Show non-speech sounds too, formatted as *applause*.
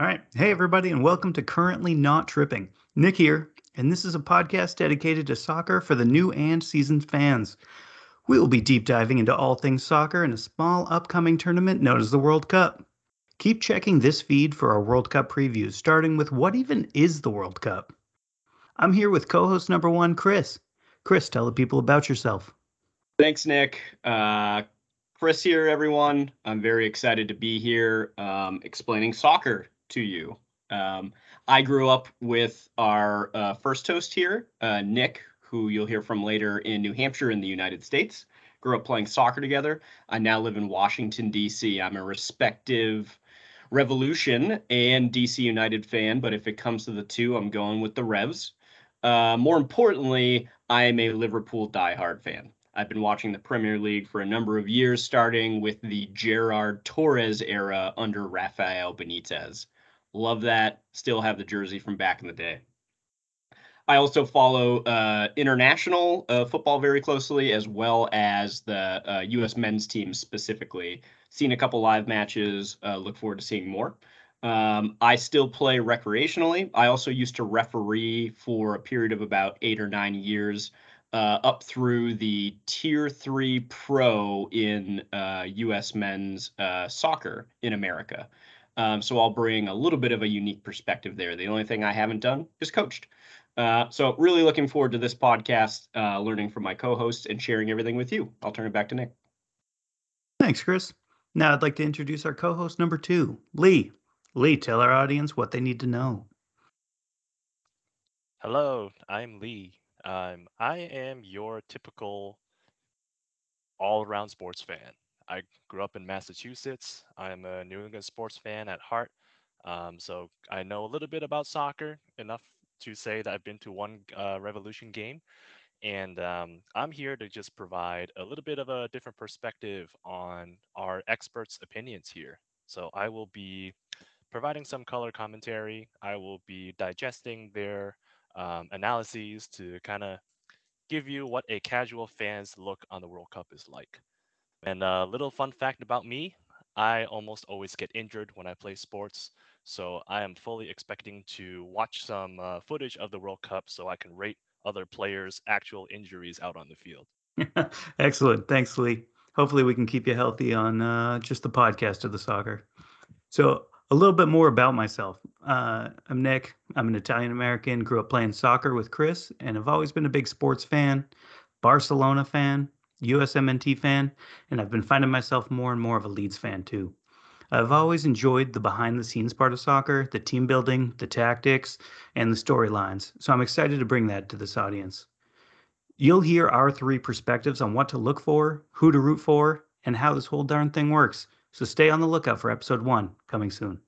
All right. Hey, everybody, and welcome to Currently Not Tripping. Nick here, and this is a podcast dedicated to soccer for the new and seasoned fans. We will be deep diving into all things soccer in a small upcoming tournament known as the World Cup. Keep checking this feed for our World Cup previews, starting with what even is the World Cup? I'm here with co host number one, Chris. Chris, tell the people about yourself. Thanks, Nick. Uh, Chris here, everyone. I'm very excited to be here um, explaining soccer to you. Um, I grew up with our uh, first host here, uh, Nick, who you'll hear from later in New Hampshire in the United States. Grew up playing soccer together. I now live in Washington, D.C. I'm a respective Revolution and DC United fan, but if it comes to the two, I'm going with the Revs. Uh, more importantly, I am a Liverpool diehard fan. I've been watching the Premier League for a number of years, starting with the Gerrard Torres era under Rafael Benitez. Love that. Still have the jersey from back in the day. I also follow uh, international uh, football very closely, as well as the uh, U.S. men's team specifically. Seen a couple live matches. Uh, look forward to seeing more. Um, I still play recreationally. I also used to referee for a period of about eight or nine years, uh, up through the Tier Three Pro in U.S. Uh, men's soccer in America. Um, so I'll bring a little bit of a unique perspective there. The only thing I haven't done is coached. Uh, so really looking forward to this podcast, uh, learning from my co-hosts and sharing everything with you. I'll turn it back to Nick. Thanks, Chris. Now I'd like to introduce our co-host number two, Lee. Lee, tell our audience what they need to know. Hello, I'm Lee. Um, I am your typical all-around sports fan. I grew up in Massachusetts. I'm a New England sports fan at heart. Um, so I know a little bit about soccer, enough to say that I've been to one uh, Revolution game. And um, I'm here to just provide a little bit of a different perspective on our experts' opinions here. So I will be providing some color commentary. I will be digesting their um, analyses to kind of give you what a casual fan's look on the World Cup is like. And a little fun fact about me I almost always get injured when I play sports. So I am fully expecting to watch some uh, footage of the World Cup so I can rate other players' actual injuries out on the field. *laughs* Excellent. Thanks, Lee. Hopefully, we can keep you healthy on uh, just the podcast of the soccer. So, a little bit more about myself. Uh, I'm Nick. I'm an Italian American. Grew up playing soccer with Chris, and I've always been a big sports fan, Barcelona fan, USMNT fan, and I've been finding myself more and more of a Leeds fan too. I've always enjoyed the behind the scenes part of soccer, the team building, the tactics, and the storylines. So I'm excited to bring that to this audience. You'll hear our three perspectives on what to look for, who to root for, and how this whole darn thing works. So stay on the lookout for episode one coming soon.